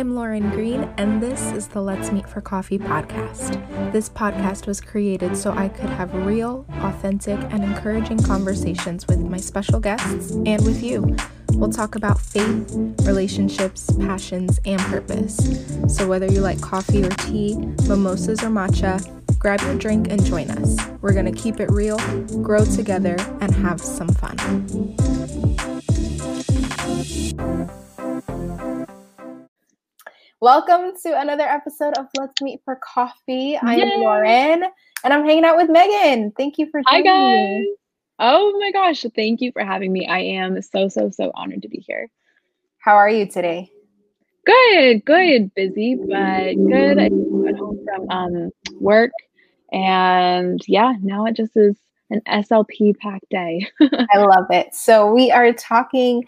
I'm Lauren Green, and this is the Let's Meet for Coffee podcast. This podcast was created so I could have real, authentic, and encouraging conversations with my special guests and with you. We'll talk about faith, relationships, passions, and purpose. So, whether you like coffee or tea, mimosas or matcha, grab your drink and join us. We're going to keep it real, grow together, and have some fun. Welcome to another episode of Let's Meet for Coffee. I am Lauren and I'm hanging out with Megan. Thank you for joining Hi guys. Me. Oh my gosh, thank you for having me. I am so so so honored to be here. How are you today? Good, good, busy, but good. I got home from um, work and yeah, now it just is an SLP packed day. I love it. So we are talking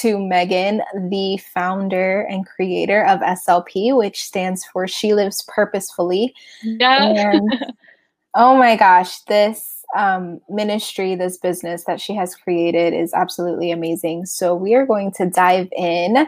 to Megan, the founder and creator of SLP, which stands for She Lives Purposefully. Yeah. And, oh my gosh, this um, ministry, this business that she has created is absolutely amazing. So we are going to dive in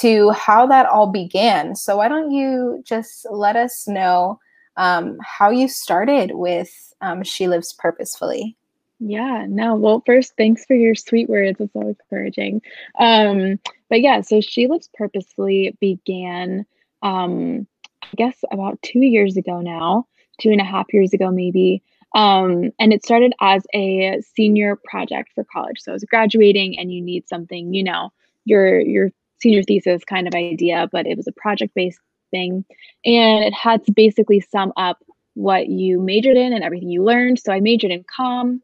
to how that all began. So why don't you just let us know um, how you started with um, She Lives Purposefully? Yeah, no. Well, first, thanks for your sweet words. It's so encouraging. Um, but yeah, so She Lives Purposefully began, um, I guess, about two years ago now, two and a half years ago, maybe. Um, and it started as a senior project for college. So I was graduating, and you need something, you know, your your senior thesis kind of idea, but it was a project based thing, and it had to basically sum up what you majored in and everything you learned. So I majored in com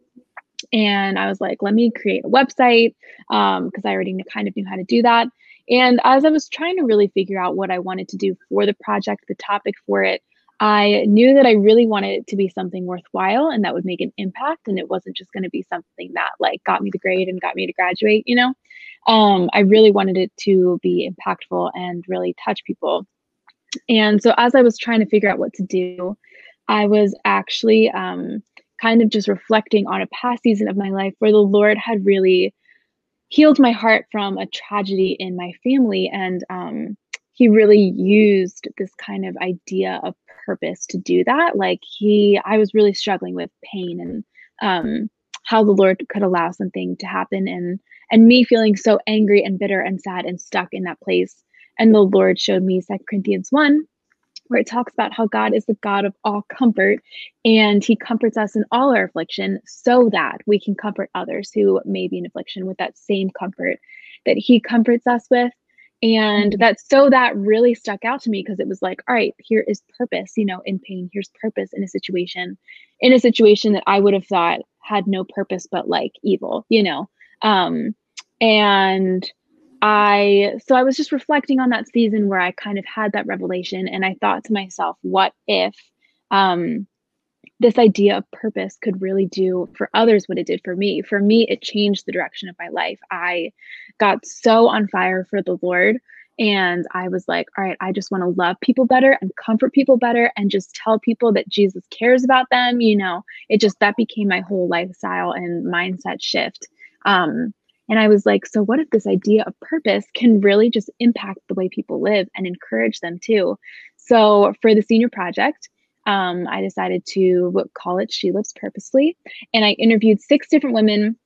and I was like, let me create a website because um, I already kind of knew how to do that. And as I was trying to really figure out what I wanted to do for the project, the topic for it, I knew that I really wanted it to be something worthwhile and that would make an impact. And it wasn't just going to be something that like got me the grade and got me to graduate, you know? Um, I really wanted it to be impactful and really touch people. And so as I was trying to figure out what to do, I was actually um, kind of just reflecting on a past season of my life where the Lord had really healed my heart from a tragedy in my family. And um, he really used this kind of idea of purpose to do that. Like he, I was really struggling with pain and um, how the Lord could allow something to happen, and and me feeling so angry and bitter and sad and stuck in that place. And the Lord showed me Second Corinthians one, where it talks about how God is the God of all comfort and he comforts us in all our affliction so that we can comfort others who may be in affliction with that same comfort that he comforts us with. And mm-hmm. that so that really stuck out to me because it was like, all right, here is purpose, you know, in pain. Here's purpose in a situation, in a situation that I would have thought had no purpose but like evil, you know. Um, and I so I was just reflecting on that season where I kind of had that revelation and I thought to myself, what if um this idea of purpose could really do for others what it did for me. For me, it changed the direction of my life. I got so on fire for the Lord. And I was like, all right, I just want to love people better and comfort people better and just tell people that Jesus cares about them. You know, it just that became my whole lifestyle and mindset shift. Um, and I was like, so what if this idea of purpose can really just impact the way people live and encourage them too? So for the senior project, um, I decided to call it She Lives Purposely. And I interviewed six different women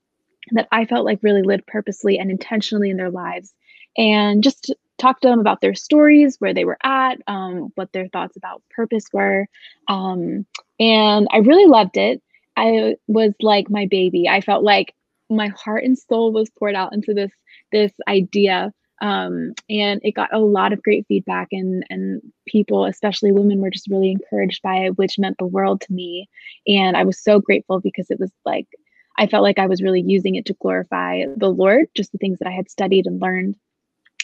that I felt like really lived purposely and intentionally in their lives. And just talked to them about their stories, where they were at, um, what their thoughts about purpose were. Um, and I really loved it. I was like my baby. I felt like my heart and soul was poured out into this this idea. Um, and it got a lot of great feedback and and people especially women were just really encouraged by it which meant the world to me. And i was so grateful because it was like i felt like i was really using it to glorify the lord just the things that i had studied and learned.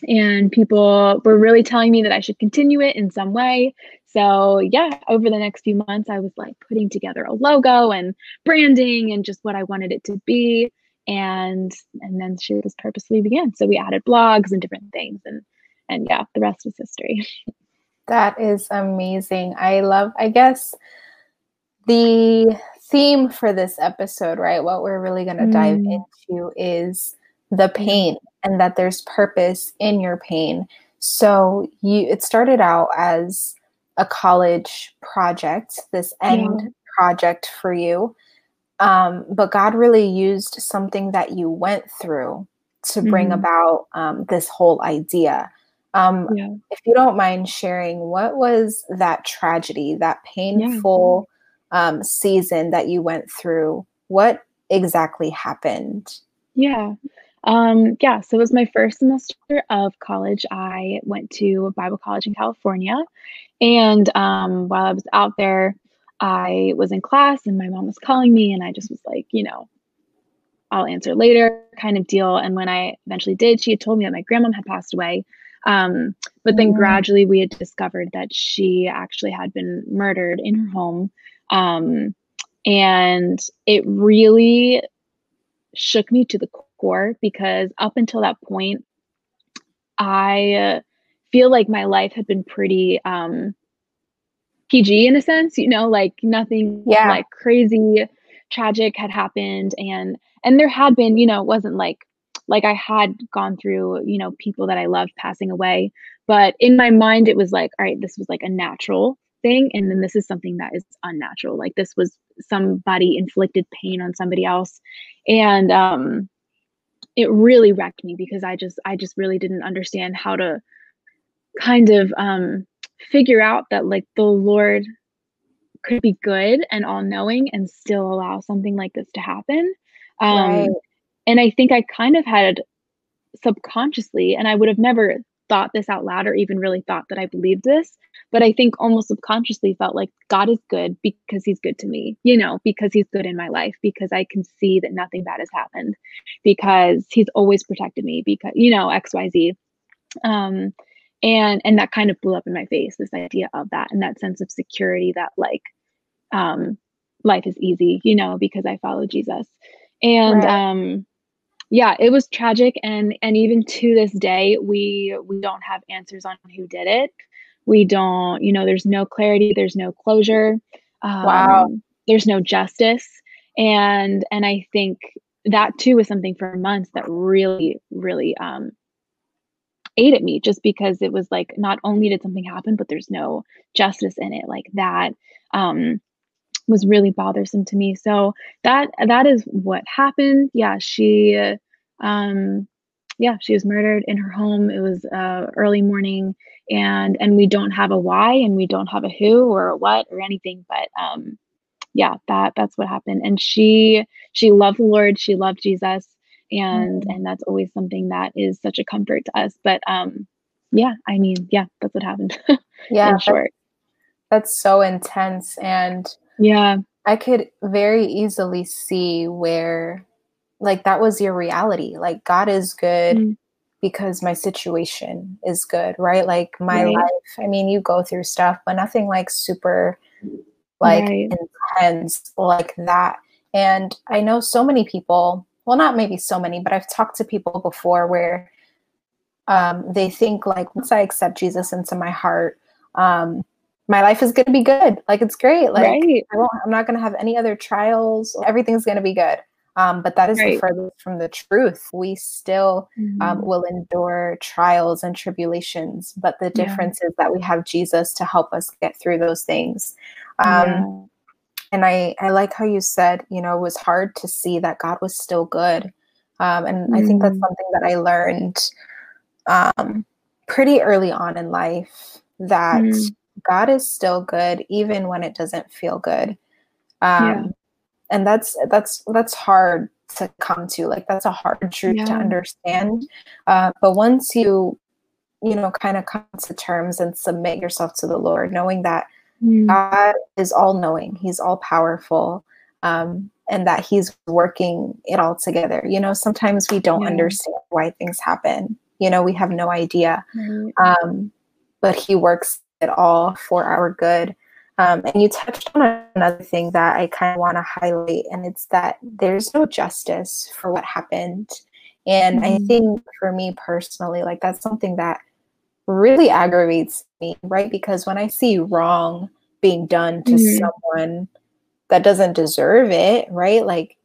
And people were really telling me that i should continue it in some way. So yeah over the next few months i was like putting together a logo and branding and just what i wanted it to be and and then she was purposely began so we added blogs and different things and and yeah the rest is history that is amazing i love i guess the theme for this episode right what we're really going to mm. dive into is the pain and that there's purpose in your pain. So you it started out as a college project, this end yeah. project for you. Um, but God really used something that you went through to bring mm-hmm. about um, this whole idea. Um, yeah. If you don't mind sharing, what was that tragedy, that painful yeah. um, season that you went through? What exactly happened? Yeah. Um, yeah, so it was my first semester of college. I went to Bible college in California. And um, while I was out there, I was in class and my mom was calling me, and I just was like, you know, I'll answer later kind of deal. And when I eventually did, she had told me that my grandma had passed away. Um, but then mm. gradually we had discovered that she actually had been murdered in her home. Um, and it really shook me to the core because up until that point, I feel like my life had been pretty um, PG in a sense, you know, like nothing yeah. like crazy tragic had happened and and there had been, you know, it wasn't like like I had gone through, you know, people that I loved passing away, but in my mind it was like, all right, this was like a natural thing and then this is something that is unnatural. Like this was somebody inflicted pain on somebody else and um it really wrecked me because I just I just really didn't understand how to kind of um figure out that like the Lord could be good and all knowing and still allow something like this to happen. Um, right. And I think I kind of had subconsciously, and I would have never thought this out loud or even really thought that I believed this, but I think almost subconsciously felt like God is good because he's good to me, you know, because he's good in my life, because I can see that nothing bad has happened, because he's always protected me, because, you know, XYZ. Um, and and that kind of blew up in my face this idea of that and that sense of security that like um life is easy you know because i follow jesus. And right. um yeah it was tragic. And and even to this day we we don't have answers on who did it. We don't you know there's no clarity there's no closure. Um, wow there's no justice. And and i think that too was something for months that really really um ate at me just because it was like not only did something happen but there's no justice in it like that um was really bothersome to me. So that that is what happened. Yeah she um yeah she was murdered in her home. It was uh early morning and and we don't have a why and we don't have a who or a what or anything but um yeah that that's what happened. And she she loved the lord. She loved jesus and mm-hmm. and that's always something that is such a comfort to us but um yeah i mean yeah that's what happened yeah short that's so intense and yeah i could very easily see where like that was your reality like god is good mm. because my situation is good right like my right. life i mean you go through stuff but nothing like super like right. intense like that and i know so many people well, not maybe so many, but I've talked to people before where um, they think like once I accept Jesus into my heart, um, my life is going to be good. Like it's great. Like right. I won't, I'm not going to have any other trials. Everything's going to be good. Um, but that is right. the furthest from the truth. We still um, mm-hmm. um, will endure trials and tribulations, but the difference yeah. is that we have Jesus to help us get through those things. Um, and I, I like how you said, you know, it was hard to see that God was still good. Um, and mm. I think that's mm. something that I learned um, pretty early on in life that mm. God is still good, even when it doesn't feel good. Um, yeah. And that's that's that's hard to come to. Like that's a hard truth yeah. to understand. Uh, but once you, you know, kind of come to terms and submit yourself to the Lord, knowing that Mm. God is all knowing, He's all powerful, um, and that He's working it all together. You know, sometimes we don't yeah. understand why things happen. You know, we have no idea. Mm. Um, but He works it all for our good. Um, and you touched on another thing that I kind of want to highlight, and it's that there's no justice for what happened. And mm-hmm. I think for me personally, like that's something that really aggravates me, right? Because when I see wrong being done to mm-hmm. someone that doesn't deserve it, right? Like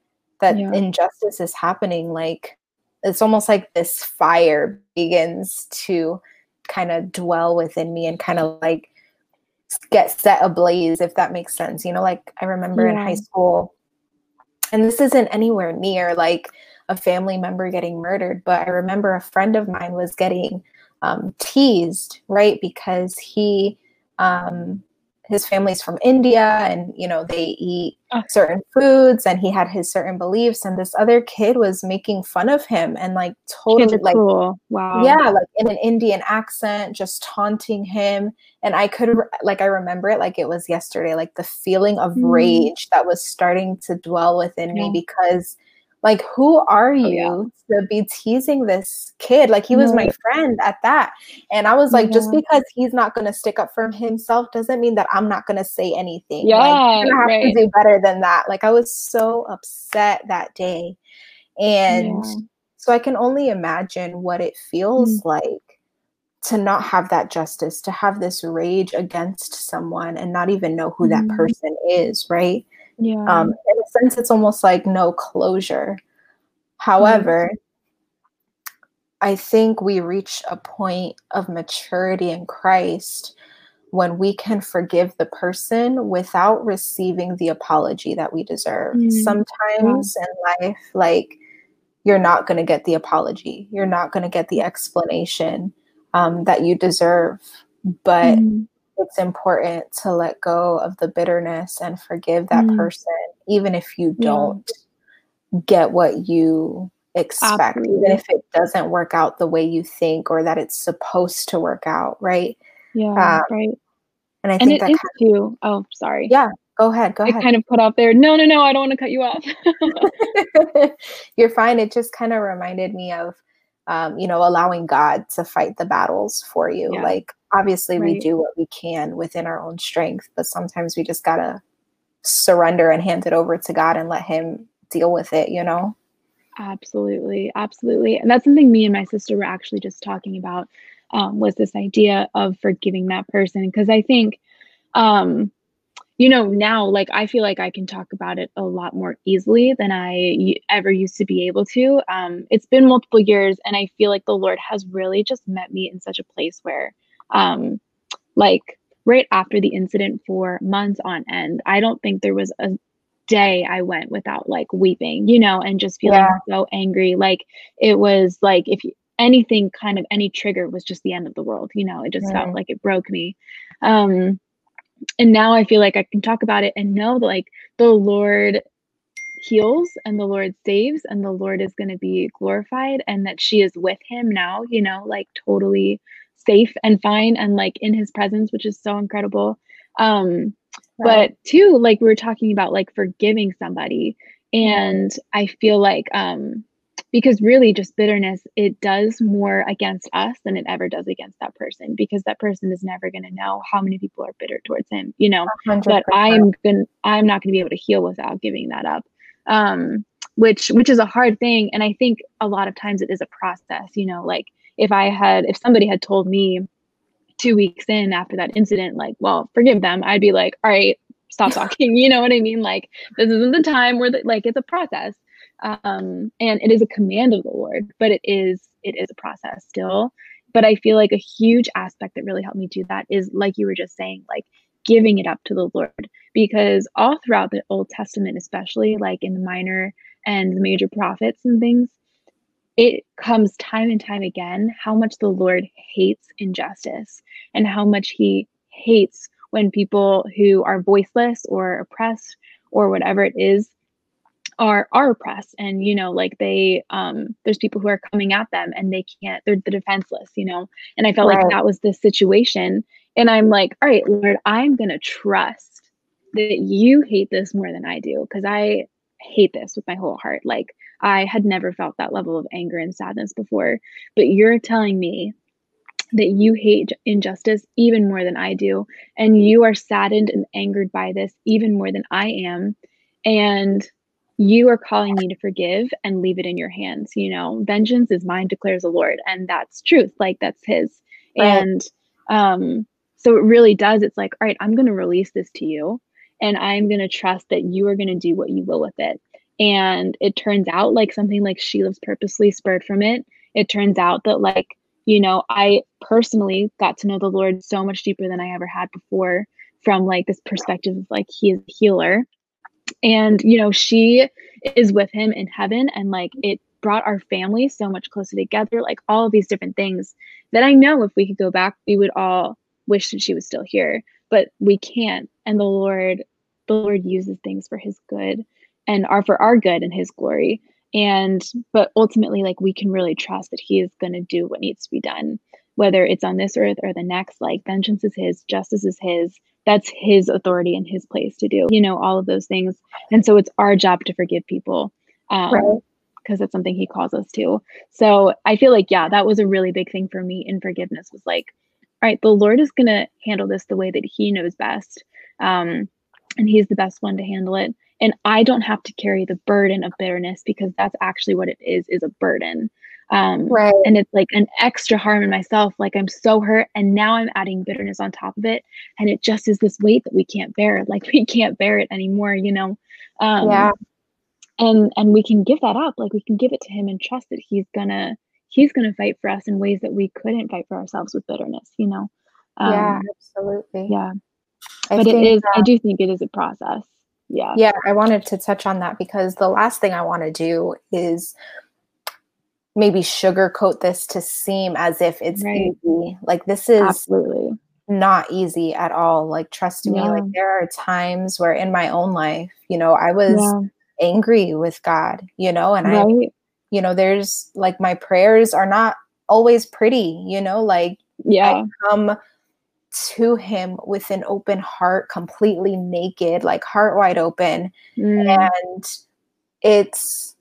that yeah. injustice is happening, like it's almost like this fire begins to kind of dwell within me and kind of like get set ablaze if that makes sense you know like i remember yeah. in high school and this isn't anywhere near like a family member getting murdered but i remember a friend of mine was getting um, teased right because he um, his family's from India and you know they eat ah. certain foods and he had his certain beliefs and this other kid was making fun of him and like totally like cool. wow yeah like in an Indian accent just taunting him and I could like I remember it like it was yesterday like the feeling of mm. rage that was starting to dwell within yeah. me because like who are you oh, yeah. to be teasing this kid like he was my friend at that and i was like yeah. just because he's not going to stick up for himself doesn't mean that i'm not going to say anything yeah like, i have right. to do better than that like i was so upset that day and yeah. so i can only imagine what it feels mm. like to not have that justice to have this rage against someone and not even know who mm. that person is right yeah. Um, in a sense, it's almost like no closure. However, mm-hmm. I think we reach a point of maturity in Christ when we can forgive the person without receiving the apology that we deserve. Mm-hmm. Sometimes yeah. in life, like, you're not going to get the apology, you're not going to get the explanation um, that you deserve. But mm-hmm it's important to let go of the bitterness and forgive that mm. person, even if you don't yeah. get what you expect, Absolutely. even if it doesn't work out the way you think or that it's supposed to work out, right? Yeah, um, right. And I think and that kind of. Oh, sorry. Yeah, go ahead. Go I ahead. kind of put out there. No, no, no. I don't want to cut you off. You're fine. It just kind of reminded me of, um, you know, allowing God to fight the battles for you. Yeah. Like obviously right. we do what we can within our own strength but sometimes we just gotta surrender and hand it over to god and let him deal with it you know absolutely absolutely and that's something me and my sister were actually just talking about um, was this idea of forgiving that person because i think um, you know now like i feel like i can talk about it a lot more easily than i ever used to be able to um, it's been multiple years and i feel like the lord has really just met me in such a place where um, like right after the incident for months on end. I don't think there was a day I went without like weeping, you know, and just feeling yeah. so angry. Like it was like if anything kind of any trigger was just the end of the world, you know, it just felt like it broke me. Um and now I feel like I can talk about it and know that like the Lord heals and the Lord saves and the Lord is going to be glorified and that she is with him now, you know, like totally safe and fine and like in his presence, which is so incredible. Um, right. but too like we were talking about like forgiving somebody. And I feel like um because really just bitterness, it does more against us than it ever does against that person because that person is never gonna know how many people are bitter towards him, you know. 100%. But I'm gonna I'm not gonna be able to heal without giving that up. Um which which is a hard thing and i think a lot of times it is a process you know like if I had, if somebody had told me two weeks in after that incident, like, well, forgive them, I'd be like, all right, stop talking. you know what I mean? Like, this isn't the time where, the, like, it's a process. Um, and it is a command of the Lord, but it is, it is a process still. But I feel like a huge aspect that really helped me do that is, like you were just saying, like, giving it up to the Lord. Because all throughout the Old Testament, especially like in the minor and the major prophets and things, it comes time and time again how much the Lord hates injustice and how much he hates when people who are voiceless or oppressed or whatever it is are are oppressed and you know like they um there's people who are coming at them and they can't they're the defenseless you know and i felt right. like that was the situation and i'm like all right lord i'm gonna trust that you hate this more than i do because i hate this with my whole heart like I had never felt that level of anger and sadness before. But you're telling me that you hate injustice even more than I do, and you are saddened and angered by this even more than I am. And you are calling me to forgive and leave it in your hands. You know, vengeance is mine, declares the Lord. And that's truth. Like that's his. Right. And um, so it really does. It's like, all right, I'm going to release this to you and I'm going to trust that you are going to do what you will with it. and it turns out like something like she lives purposely spurred from it it turns out that like you know i personally got to know the lord so much deeper than i ever had before from like this perspective of like he is a healer and you know she is with him in heaven and like it brought our family so much closer together like all these different things that i know if we could go back we would all wish that she was still here but we can't. And the lord the lord uses things for his good and are for our good and his glory. And but ultimately like we can really trust that he is going to do what needs to be done whether it's on this earth or the next like vengeance is his justice is his that's his authority and his place to do you know all of those things. And so it's our job to forgive people um, right. because it's something he calls us to. So i feel like yeah that was a really big thing for me in forgiveness was like all right the lord is going to handle this the way that he knows best um, and he's the best one to handle it. And i don't have to carry the burden of bitterness because that's actually what it is is a burden um, right. and it's like an extra harm in myself like i'm so hurt and now i'm adding bitterness on top of it and it just is this weight that we can't bear like we can't bear it anymore you know? Um, yeah. and and we can give that up like we can give it to him and trust that he's gonna he's gonna fight for us in ways that we couldn't fight for ourselves with bitterness you know? Um, yeah absolutely. yeah. I but it is that, i do think it is a process. Yeah. Yeah i wanted to touch on that because the last thing i want to do is maybe sugarcoat this to seem as if it's right. easy like this is absolutely not easy at all like trust me yeah. like there are times where in my own life you know i was yeah. angry with god you know and right. i you know there's like my prayers are not always pretty you know like yeah I come to him with an open heart, completely naked, like heart wide open. Mm. And it's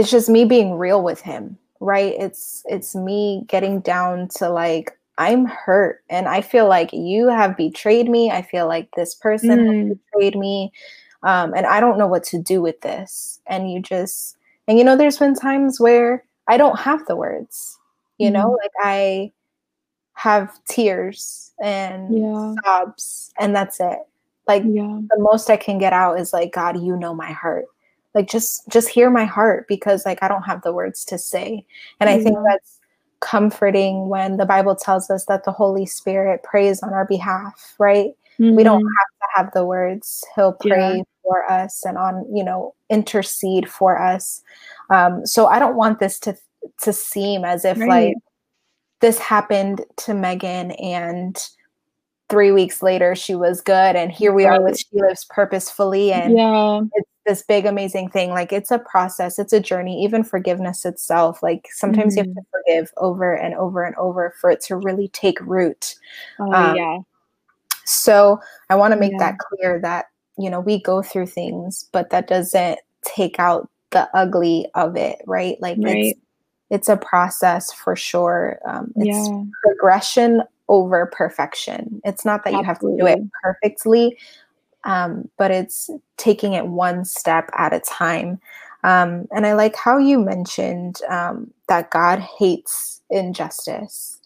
it's just me being real with him, right? It's it's me getting down to like I'm hurt and I feel like you have betrayed me. I feel like this person mm. has betrayed me. Um, and I don't know what to do with this. And you just and you know, there's been times where I don't have the words, you mm. know, like I have tears and yeah. sobs and that's it like yeah. the most i can get out is like god you know my heart like just just hear my heart because like i don't have the words to say and yeah. i think that's comforting when the bible tells us that the holy spirit prays on our behalf right mm-hmm. we don't mm-hmm. have to have the words he'll pray yeah. for us and on you know intercede for us um so i don't want this to to seem as if right. like this happened to Megan and three weeks later she was good and here we are with she lives purposefully and yeah it's this big amazing thing like it's a process it's a journey even forgiveness itself like sometimes mm-hmm. you have to mm-hmm. forgive over and over and over for it to really take root oh, um, yeah so i want to make yeah. that clear that you know we go through things but that doesn't take out the ugly of it right like right. it's it's a process for sure. Um, it's yeah. progression over perfection. It's not that Absolutely. you have to do it perfectly, um, but it's taking it one step at a time. Um, and I like how you mentioned um, that God hates injustice.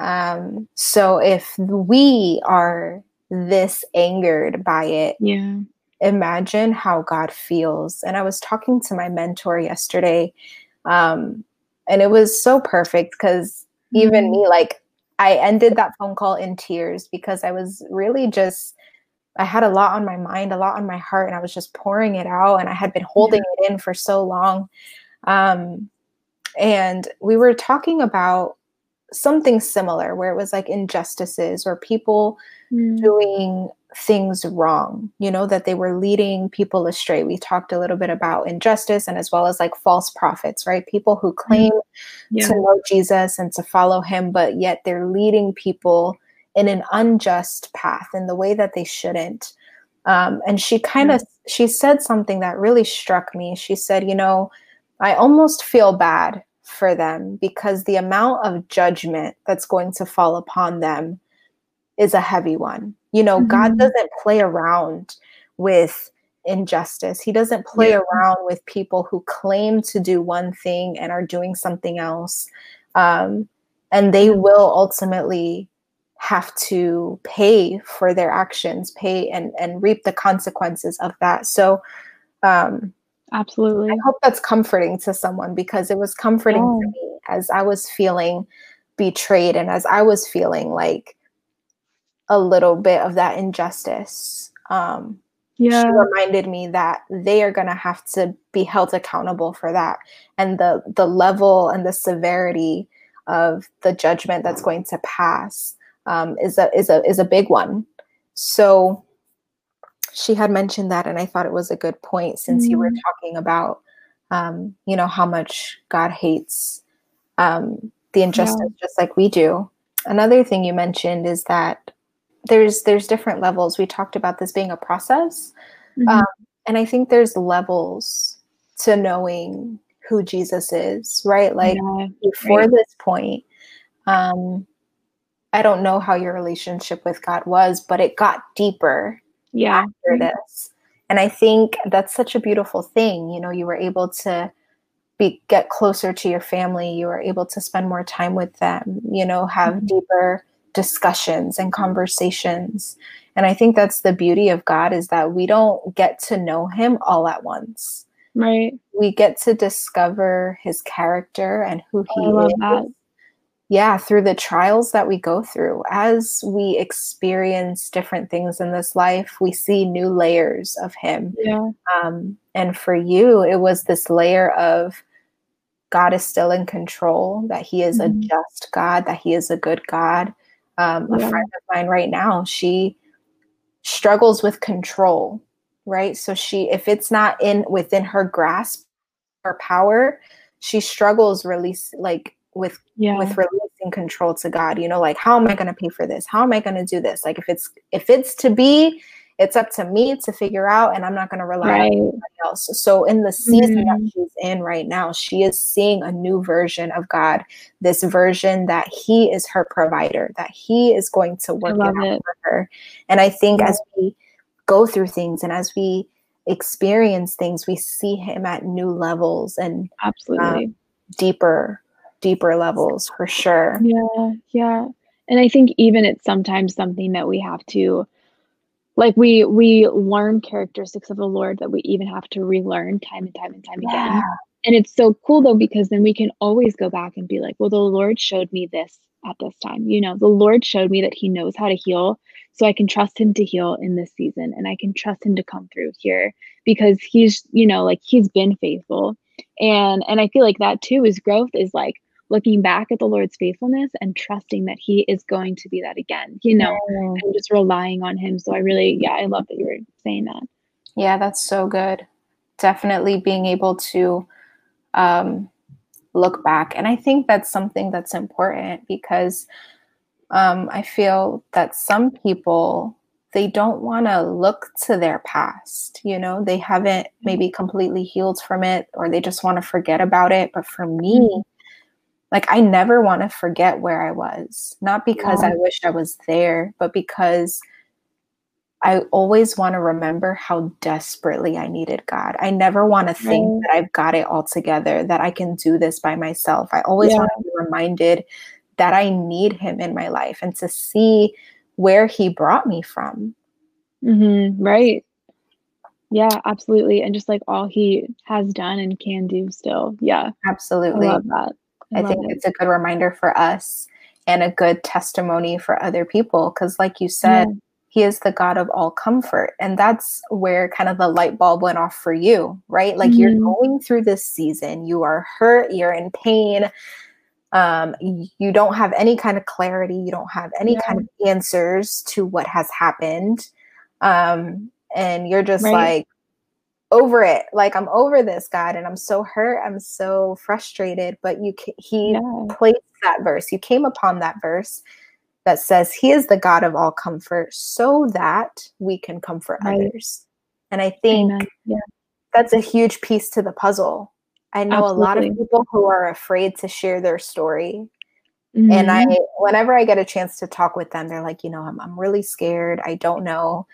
Um, so if we are this angered by it, yeah. imagine how God feels. And I was talking to my mentor yesterday um, and it was so perfect because even mm-hmm. me like i ended that phone call in tears because i was really just i had a lot on my mind a lot on my heart and i was just pouring it out and i had been holding yeah. it in for so long um, and we were talking about something similar where it was like injustices or people mm. doing things wrong, you know, that they were leading people astray. We talked a little bit about injustice and as well as like false prophets, right? People who mm-hmm. claim yeah. to know Jesus and to follow him, but yet they're leading people in an unjust path in the way that they shouldn't. Um, and she kind of she said something that really struck me. She said, you know, I almost feel bad for them because the amount of judgment that's going to fall upon them is a heavy one you know, mm-hmm. God doesn't play around with injustice. He doesn't play yeah. around with people who claim to do one thing and are doing something else. Um, and they will ultimately have to pay for their actions, pay and, and reap the consequences of that. So, Um, Absolutely. I hope that's comforting to someone because it was comforting Yeah. to me as I was feeling betrayed and as I was feeling like a little bit of that injustice. Um, Yeah. she reminded me that they are going to have to be held accountable for that and the the level and the severity of the judgment that's going to pass um, is a is a is a big one so she had mentioned that and i thought it was a good point since you were Mm. talking about um, you know how much god hates um, the injustice just like we do another thing you mentioned is that there's there's different levels we talked about this being a process Mhm. um, and i think there's levels to knowing who jesus is right like yeah. before right. this point um i don't know how your relationship with god was but it got deeper Yeah. after this and i think that's such a beautiful thing you know you were able to be get closer to your family you were able to spend more time with them you know have Mhm. deeper discussions and conversations and i think that's the beauty of god is that we don't get to know him all at once Right. we get to discover his character and who he I love is that. Yeah through the trials that we go through as we experience different things in this life we see new layers of him Yeah. um, and for you it was this layer of god is still in control that he is Mhm. a just god that he is a good god um, a friend of mine right now she struggles with control right so she if it's not in within her grasp or power she struggles release like with Yeah. with releasing control to God. You know, like how am I going to pay for this? How am I going to do this? Like if it's if it's to be, it's up to me to figure out, and I'm not going to rely on anybody else. So in the season Mhm. that she's in right now, she is seeing a new version of God. This version that He is her provider, that He is going to work it out it. for her. And I think Yeah. as we go through things and as we experience things, we see Him at new levels and Absolutely. deeper, deeper levels for sure. Yeah, yeah. And I think even it's sometimes something that we have to like we we learn characteristics of the Lord that we even have to relearn time and time and time again. And it's so cool though because then we can always go back and be like, well, the Lord showed me this at this time. You know, the Lord showed me that he knows how to heal, so I can trust him to heal in this season and I can trust him to come through here because he's, you know, like he's been faithful. And and I feel like that too is growth is like looking back at the Lord's faithfulness and trusting that he is going to be that again, you know, Mm. and just relying on him. So I really, yeah, I love that you were saying that. Yeah, that's so good. Definitely being able to um, look back. And I think that's something that's important because um, I feel that some people, they don't want to look to their past. You know, they haven't maybe completely healed from it or they just want to forget about it. But for me, like I never want to forget where I was, not because Yeah. I wish I was there, but because I always want to remember how desperately I needed God. I never want to think Right. that I've got it all together, that I can do this by myself. I always Yeah. want to be reminded that I need Him in my life and to see where He brought me from. Mm-hmm. Right. Yeah, absolutely. And just like all he has done and can do still. Yeah. Absolutely. I love that. I, love think it. it's a good reminder for us and a good testimony for other people. Because, like you said, Yeah. He is the God of all comfort. And that's where kind of the light bulb went off for you, right? Like you're Mhm. going through this season, you are hurt, you're in pain. Um, you don't have any kind of clarity, you don't have any Yeah. kind of answers to what has happened. Um, and you're just Right. like, over it. Like i'm over this god and i'm so hurt. I'm so frustrated but you ca- he Yeah. placed that verse. You came upon that verse that says he is the god of all comfort so that we can comfort Right. others. And i think Yeah. that's a huge piece to the puzzle. I know a lot of people who are afraid to share their story. And i Mhm. whenever i get a chance to talk with them they're like you know i'm, I'm really scared. I don't know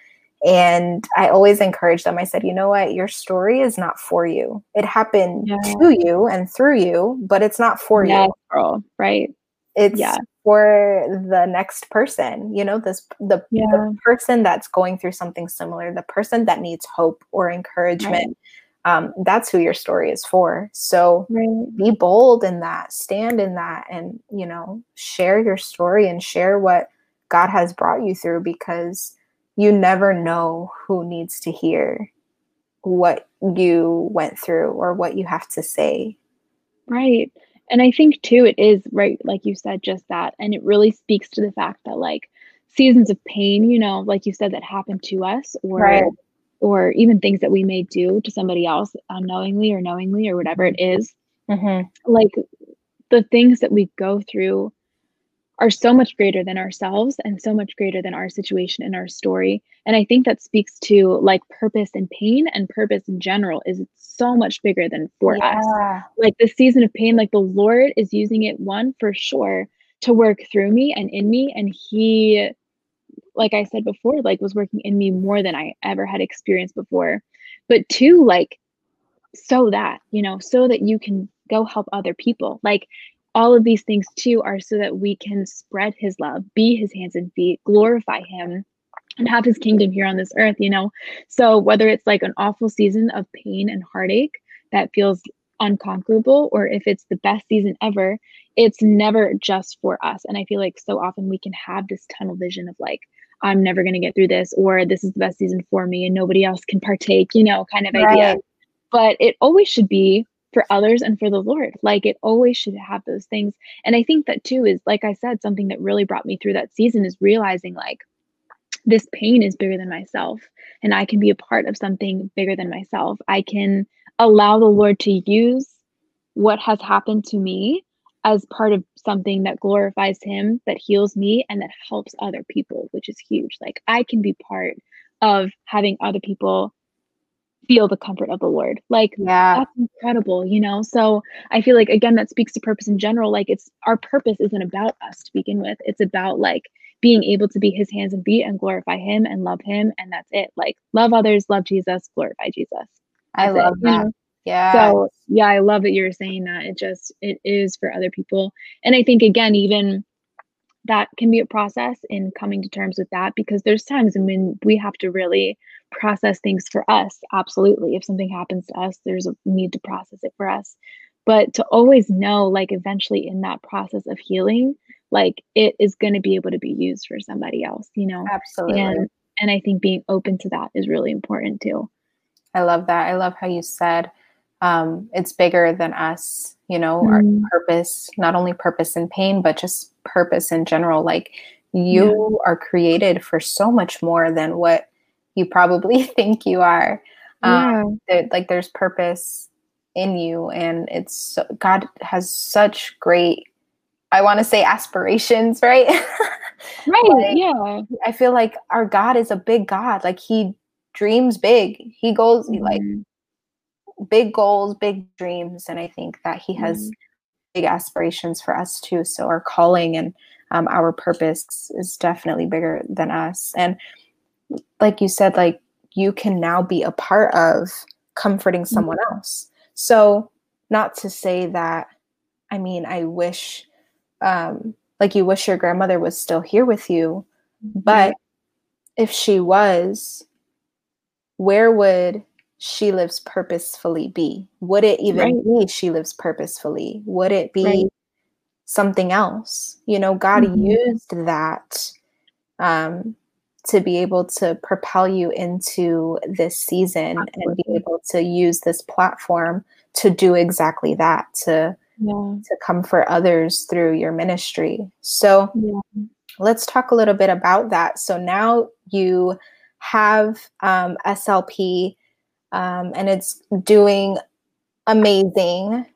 and i always encourage them i said you know what your story is not for you it happened Yeah. to you and through you but it's not for Yes, you girl. Right. it's Yeah. for the next person you know this the, Yeah. the person that's going through something similar the person that needs hope or encouragement um, that's who your story is for. So right. be bold in that, stand in that, and you know, share your story and share what God has brought you through because you never know who needs to hear what you went through or what you have to say. Right. And I think too, it is right, like you said, just that. And it really speaks to the fact that, like, seasons of pain, you know, like you said, that happened to us, or right or even things that we may do to somebody else unknowingly or knowingly or whatever it is. Mm-hmm. Like the things that we go through are so much greater than ourselves and so much greater than our situation and our story. And I think that speaks to like purpose and pain and purpose in general is so much bigger than for yeah. us. Like the season of pain, like the Lord is using it one for sure to work through me and in me. And He like I said before, like was working in me more than I ever had experienced before. But two, like, so that, you know, so that you can go help other people. Like, all of these things too are so that we can spread his love, be his hands and feet, glorify him, and have his kingdom here on this earth, you know? So, whether it's like an awful season of pain and heartache that feels unconquerable, or if it's the best season ever, it's never just for us. And I feel like so often we can have this tunnel vision of like, I'm never going to get through this, or this is the best season for me and nobody else can partake, you know, kind of right. idea. But it always should be for others and for the Lord. Like it always should have those things. And I think that too is, like I said, something that really brought me through that season is realizing like this pain is bigger than myself and I can be a part of something bigger than myself. I can allow the Lord to use what has happened to me as part of something that glorifies him, that heals me, and that helps other people, which is huge. Like I can be part of having other people feel the comfort of the Lord. Like yeah. that's incredible, you know? So I feel like again that speaks to purpose in general. Like it's our purpose isn't about us to begin with. It's about like being able to be his hands and feet and glorify him and love him. And that's it. Like love others, love Jesus, glorify Jesus. That's I love it, that. You know? Yeah. So yeah, I love that you're saying that. It just it is for other people. And I think again, even that can be a process in coming to terms with that because there's times when we have to really process things for us. Absolutely. If something happens to us, there's a need to process it for us. But to always know, like eventually in that process of healing, like it is going to be able to be used for somebody else, you know? Absolutely. And and I think being open to that is really important too. I love that. I love how you said um, it's bigger than us you know mm. our purpose not only purpose in pain but just purpose in general like you yeah. are created for so much more than what you probably think you are um, yeah. like there's purpose in you and it's so, god has such great i want to say aspirations right right like, yeah i feel like our god is a big god like he dreams big he goes mm-hmm. like big goals, big dreams, and I think that he has mm. big aspirations for us too. So our calling and um, our purpose is definitely bigger than us. And like you said, like you can now be a part of comforting mm-hmm. someone else. So not to say that, I mean, I wish, um, like you wish your grandmother was still here with you, mm-hmm. but if she was, where would she lives purposefully be? Would it even right. be she lives purposefully? Would it be right. something else? You know, God mm-hmm. used that um, to be able to propel you into this season Absolutely. and be able to use this platform to do exactly that to yeah. to comfort others through your ministry. So yeah. let's talk a little bit about that. So now you have um, SLP um, and it's doing amazing.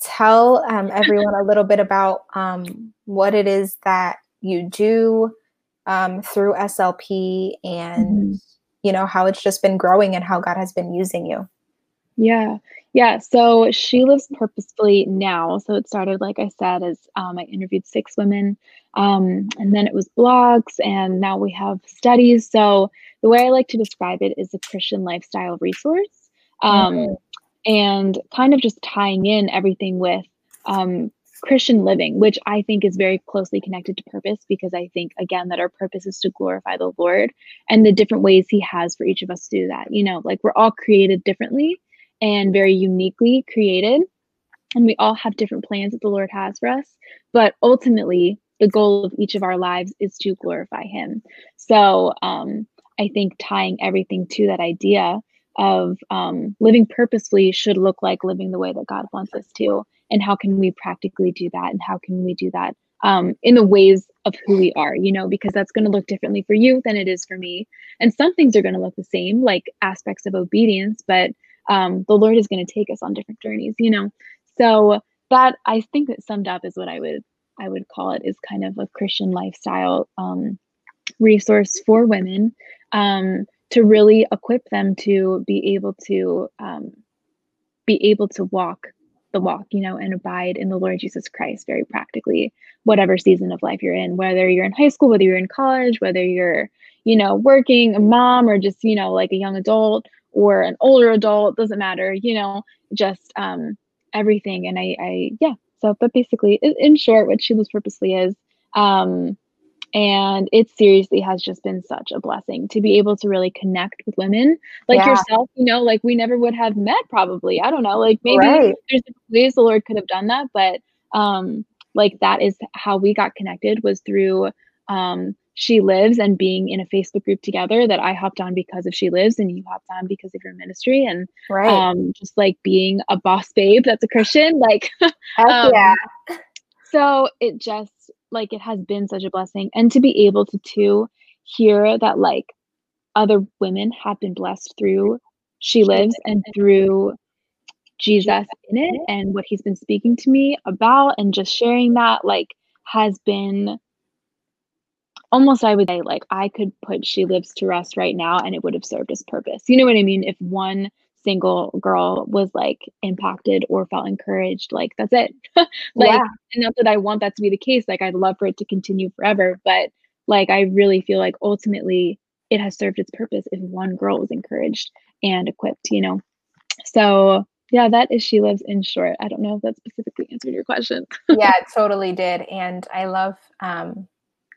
Tell um, everyone a little bit about um, what it is that you do um, through SLP and mm-hmm. you know how it's just been growing and how God has been using you. Yeah. Yeah. So she lives purposefully now. So it started, like I said, as um, I interviewed six women, um, and then it was blogs, and now we have studies. So the way I like to describe it is a Christian lifestyle resource, um, mm-hmm. and kind of just tying in everything with um, Christian living, which I think is very closely connected to purpose because I think, again, that our purpose is to glorify the Lord and the different ways He has for each of us to do that. You know, like we're all created differently and very uniquely created. And we all have different plans that the Lord has for us. But ultimately, the goal of each of our lives is to glorify Him. So um, I think tying everything to that idea of um, living purposefully should look like living the way that God wants us to. And how can we practically do that? And how can we do that um, in the ways of who we are, you know, because that's going to look differently for you than it is for me. And some things are going to look the same, like aspects of obedience, but um, the Lord is going to take us on different journeys, you know. So that I think that summed up is what I would I would call it is kind of a Christian lifestyle um, resource for women um, to really equip them to be able to um, be able to walk the walk, you know, and abide in the Lord Jesus Christ very practically, whatever season of life you're in, whether you're in high school, whether you're in college, whether you're, you know, working, a mom, or just, you know, like a young adult or an older adult, doesn't matter, you know, just um, everything. And I, I, yeah. So, but basically, in short, what She Lives Purposefully is, um, and it seriously has just been such a blessing to be able to really connect with women like yeah. yourself you know like we never would have met probably i don't know like maybe right. there's ways the lord could have done that but um like that is how we got connected was through um she lives and being in a facebook group together that i hopped on because of she lives and you hopped on because of your ministry and right. um just like being a boss babe that's a christian like um, yeah so it just like it has been such a blessing. And to be able to too hear that like other women have been blessed through she lives and through jesus in it and what he's been speaking to me about and just sharing that like has been almost i would say like i could put she lives to rest right now and it would have served its purpose. You know what i mean? If one single girl was like impacted or felt encouraged like that's it. Like yeah. and not that i want that to be the case like i'd love for it to continue forever but like i really feel like ultimately it has served its purpose if one girl was encouraged and equipped you know? So yeah that is she lives in short. I don't know if that specifically answered your question. Yeah it totally did and i love um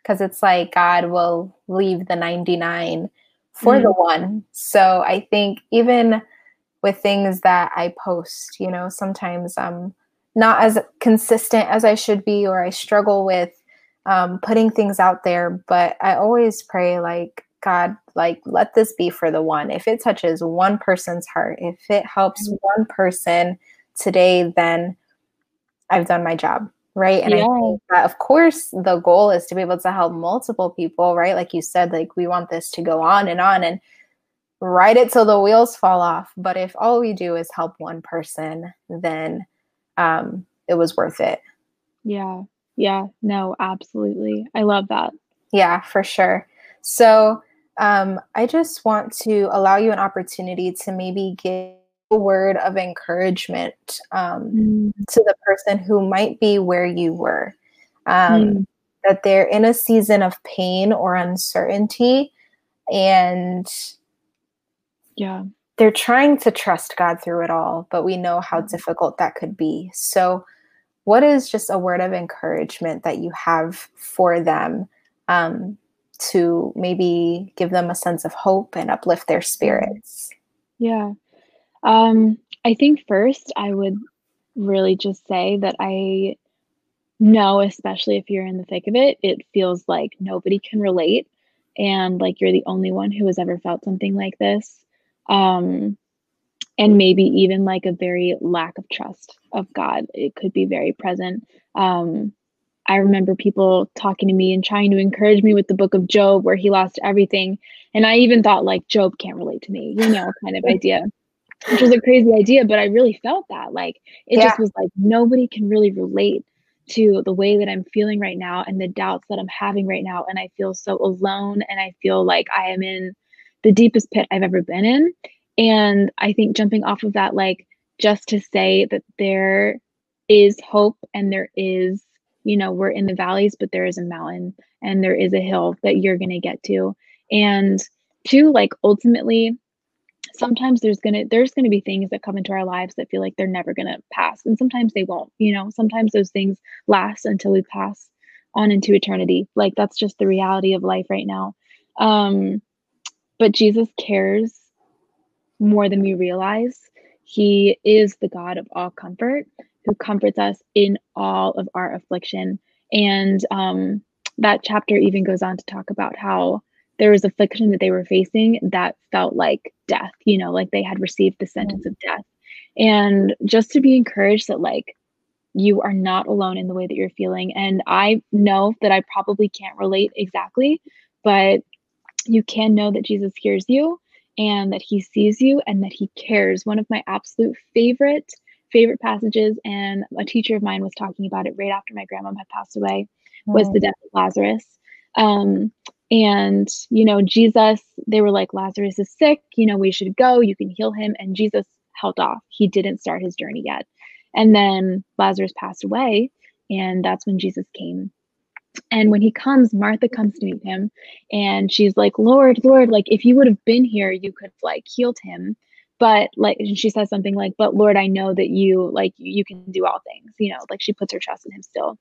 because it's like god will leave the 99 for mm. the one. So i think even with things that I post. You know, sometimes I'm not as consistent as I should be, or I struggle with um, putting things out there. But I always pray, like, God, like, let this be for the one. If it touches one person's heart, if it helps mm-hmm. one person today, then I've done my job. Right. And yeah. I think that, of course, the goal is to be able to help multiple people, right? Like you said, like, we want this to go on and on. And ride it till the wheels fall off. But if all we do is help one person, then um, it was worth it. Yeah. Yeah. No, absolutely. I love that. Yeah, for sure. So um, I just want to allow you an opportunity to maybe give a word of encouragement um, mm. to the person who might be where you were. Um, mm. That they're in a season of pain or uncertainty and yeah. They're trying to trust God through it all, but we know how mm-hmm. difficult that could be. So, what is just a word of encouragement that you have for them um, to maybe give them a sense of hope and uplift their spirits? Yeah. Um, I think first, I would really just say that I know, especially if you're in the thick of it, it feels like nobody can relate and like you're the only one who has ever felt something like this um, and maybe even like a very lack of trust of God. It could be very present. Um, I remember people talking to me and trying to encourage me with the book of Job, where he lost everything. And I even thought, like, Job can't relate to me, you know, kind of idea, which was a crazy idea. But I really felt that. Like, it yeah. just was like nobody can really relate to the way that I'm feeling right now and the doubts that I'm having right now. And I feel so alone. And I feel like I am in the deepest pit I've ever been in. And I think jumping off of that, like just to say that there is hope and there is, you know, we're in the valleys, but there is a mountain and there is a hill that you're going to get to. And two, like ultimately, sometimes there's gonna there's gonna be things that come into our lives that feel like they're never gonna pass and sometimes they won't you know sometimes those things last until we pass on into eternity like that's just the reality of life right now um but Jesus cares more than we realize. He is the God of all comfort who comforts us in all of our affliction. And um, that chapter even goes on to talk about how there was affliction that they were facing that felt like death, you know, like they had received the sentence of death. And just to be encouraged that, like, you are not alone in the way that you're feeling. And I know that I probably can't relate exactly, but you can know that Jesus hears you and that he sees you and that he cares. One of my absolute favorite favorite passages and a teacher of mine was talking about it right after my grandma had passed away was the death of Lazarus. Um, and you know jesus they were like lazarus is sick. You know we should go. You can heal him. And jesus held off. He didn't start his journey yet. And then lazarus passed away and that's when jesus came and when he comes martha comes to meet him and she's like lord lord like if you would have been here you could have like healed him but like she says something like but lord i know that you like you can do all things you know like she puts her trust in him still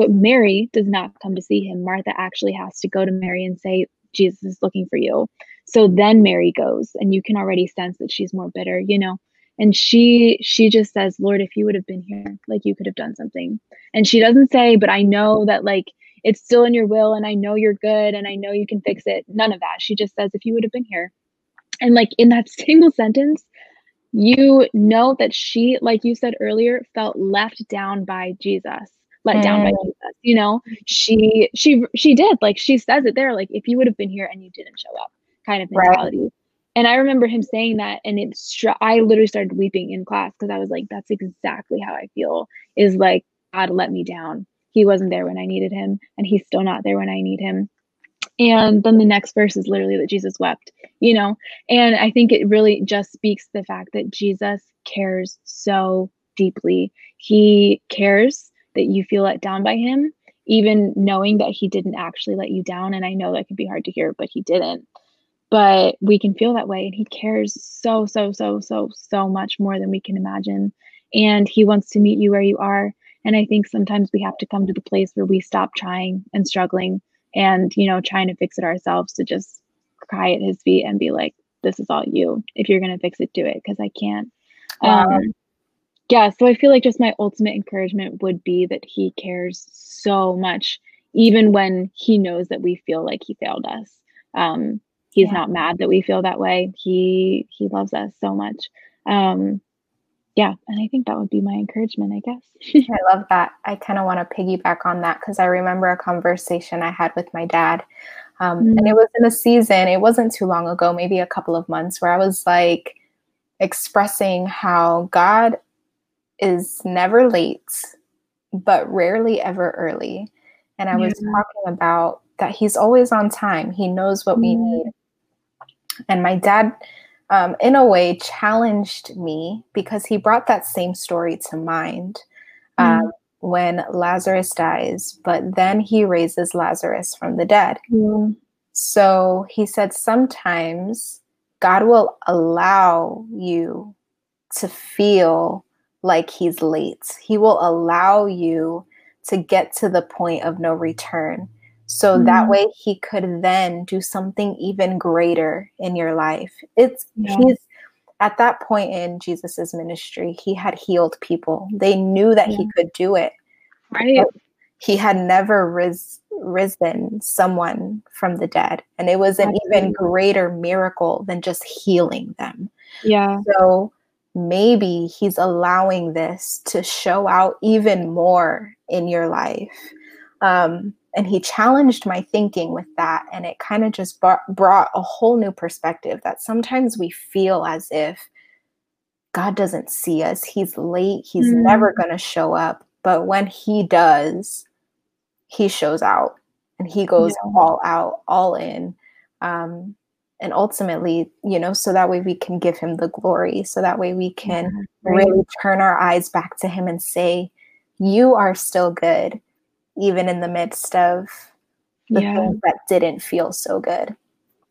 but Mary does not come to see him. Martha actually has to go to Mary and say, Jesus is looking for you. So then Mary goes, and you can already sense that she's more bitter, you know. And she she just says, Lord, if you would have been here, like you could have done something. And she doesn't say, but I know that like it's still in your will and I know you're good and I know you can fix it. None of that. She just says, if you would have been here. And like in that single sentence, you know that she, like you said earlier, felt left down by Jesus let mm. down by mm. Jesus. You know, she she she did like she says it there like if you would have been here and you didn't show up kind of mentality. Right. And I remember him saying that, and it str- I literally started weeping in class because I was like, that's exactly how I feel. Is like God let me down. He wasn't there when I needed him, and he's still not there when I need him. And then the next verse is literally that Jesus wept, you know? And I think it really just speaks the fact that Jesus cares so deeply. He cares that you feel let down by him, even knowing that he didn't actually let you down. And I know that can be hard to hear, but he didn't. But we can feel that way. And he cares so, so, so, so, so much more than we can imagine. And he wants to meet you where you are. And I think sometimes we have to come to the place where we stop trying and struggling and, you know, trying to fix it ourselves to just cry at his feet and be like, this is all you. If you're going to fix it, do it because I can't. Um, yeah, so I feel like just my ultimate encouragement would be that he cares so much, even when he knows that we feel like he failed us. Um, he's yeah. not mad that we feel that way. He he loves us so much. Um, yeah, and I think that would be my encouragement, I guess. I love that. I kind of want to piggyback on that because I remember a conversation I had with my dad. Um, mm-hmm. And it mm. was in a season, it wasn't too long ago, maybe a couple of months, where I was like expressing how God is never late, but rarely ever early. And I was talking about that he's always on time. He knows what mm-hmm. we need. And my dad, um, in a way, challenged me because he brought that same story to mind um, mm-hmm. when Lazarus dies, but then he raises Lazarus from the dead. Mm-hmm. So he said, sometimes God will allow you to feel like he's late. He will allow you to get to the point of no return. So mm-hmm. that way he could then do something even greater in your life. It's yeah. he's at that point in Jesus's ministry, he had healed people. They knew that yeah. he could do it. Right. he had never ris- risen someone from the dead. And it was an even greater miracle than just healing them. Yeah. So maybe he's allowing this to show out even more in your life. Um, and he challenged my thinking with that. And it kind of just brought, brought a whole new perspective that sometimes we feel as if God doesn't see us. He's late. He's mm. never going to show up. But when he does, he shows out and he goes yeah. all out, all in. Um, and ultimately you know so that way we can give him the glory so that way we can really turn our eyes back to him and say you are still good even in the midst of the yeah. things that didn't feel so good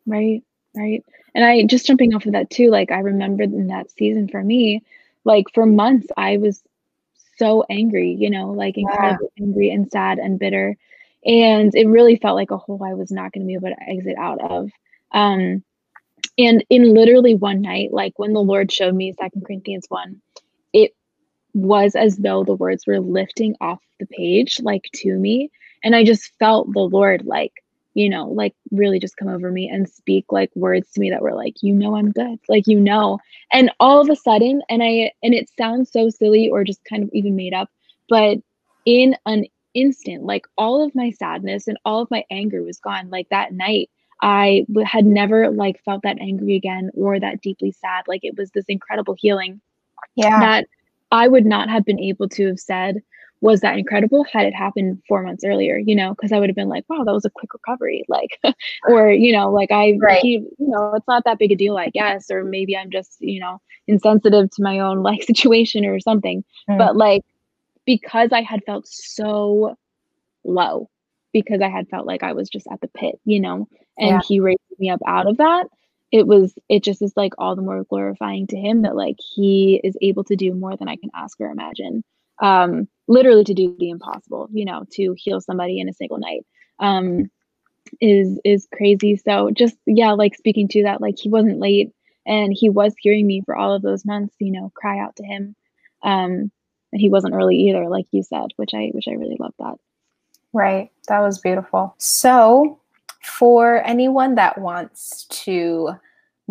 right right and i just jumping off of that too like i remember in that season for me like for months i was so angry you know like incredibly yeah. angry and sad and bitter and it really felt like a hole i was not going to be able to exit out of um, and in literally one night, like when the Lord showed me Second Corinthians 1, it was as though the words were lifting off the page, like to me. And I just felt the Lord, like, you know, like really just come over me and speak like words to me that were like, you know, I'm good. Like, you know. And all of a sudden, and I, and it sounds so silly or just kind of even made up, but in an instant, like all of my sadness and all of my anger was gone. Like that night, I had never like felt that angry again or that deeply sad. Like it was this incredible healing. Yeah. That I would not have been able to have said was that incredible had it happened four months earlier, you know, because I would have been like, wow, that was a quick recovery. Like, or, you know, like I, right. he, you know, it's not that big a deal, I guess, or maybe I'm just, you know, insensitive to my own like situation or something. Mm. But like, because I had felt so low, because I had felt like I was just at the pit, you know, and yeah. he raised me up out of that it was it just is like all the more glorifying to him that like he is able to do more than i can ask or imagine. Um literally to do the impossible you know to heal somebody in a single night um is is crazy. So just yeah like speaking to that like he wasn't late and he was hearing me for all of those months you know cry out to him um and he wasn't early either like you said which i which i really love that. Right. That was beautiful. So for anyone that wants to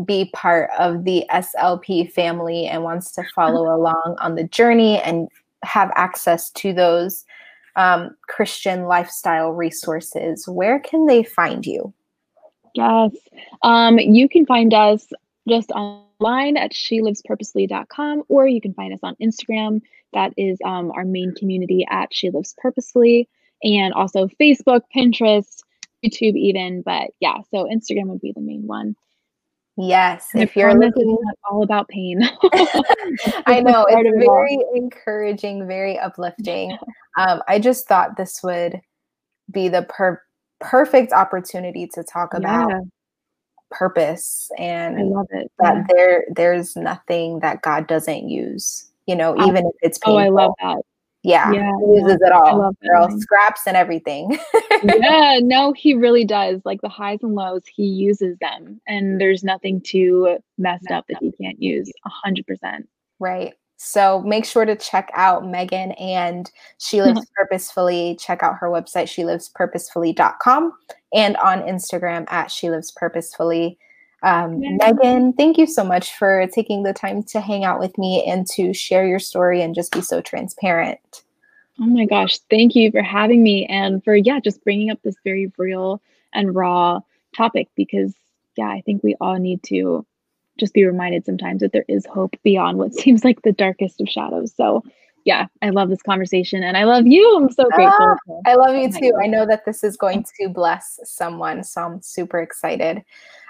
be part of the SLP family and wants to follow along on the journey and have access to those um, Christian lifestyle resources, where can they find you? Yes, um, you can find us just online at shelivespurposefully.com or you can find us on Instagram. That is um, our main community at She Lives Purposefully, and also Facebook, Pinterest, YouTube even, but yeah, so Instagram would be the main one. Yes, and if you're looking all about pain. I know it's very it encouraging, very uplifting. Um, I just thought this would be the per- perfect opportunity to talk about yeah. purpose and I love it. that yeah. there there's nothing that God doesn't use. You know, even if it's painful. Oh, I love that. Yeah, yeah he uses it all. Girl, scraps and everything. yeah, no, he really does. Like the highs and lows, he uses them, and there's nothing too messed up that he can't use. A hundred percent. Right. So make sure to check out Megan and She Lives Purposefully. Check out her website, shelivespurposefully.com, and on Instagram at She Lives Purposefully. Um, yeah. Megan, thank you so much for taking the time to hang out with me and to share your story and just be so transparent. Oh my gosh, thank you for having me and for, yeah, just bringing up this very real and raw topic because, yeah, I think we all need to just be reminded sometimes that there is hope beyond what seems like the darkest of shadows. So, yeah, I love this conversation and I love you. I'm so grateful. Ah, I love you too. I know that this is going to bless someone, so I'm super excited.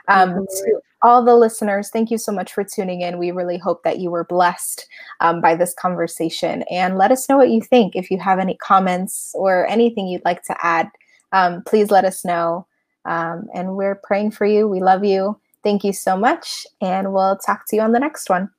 Um, to all the listeners, thank you so much for tuning in. We really hope that you were blessed um, by this conversation. And let us know what you think. If you have any comments or anything you'd like to add, um, please let us know. Um, and we're praying for you. We love you. Thank you so much. And we'll talk to you on the next one.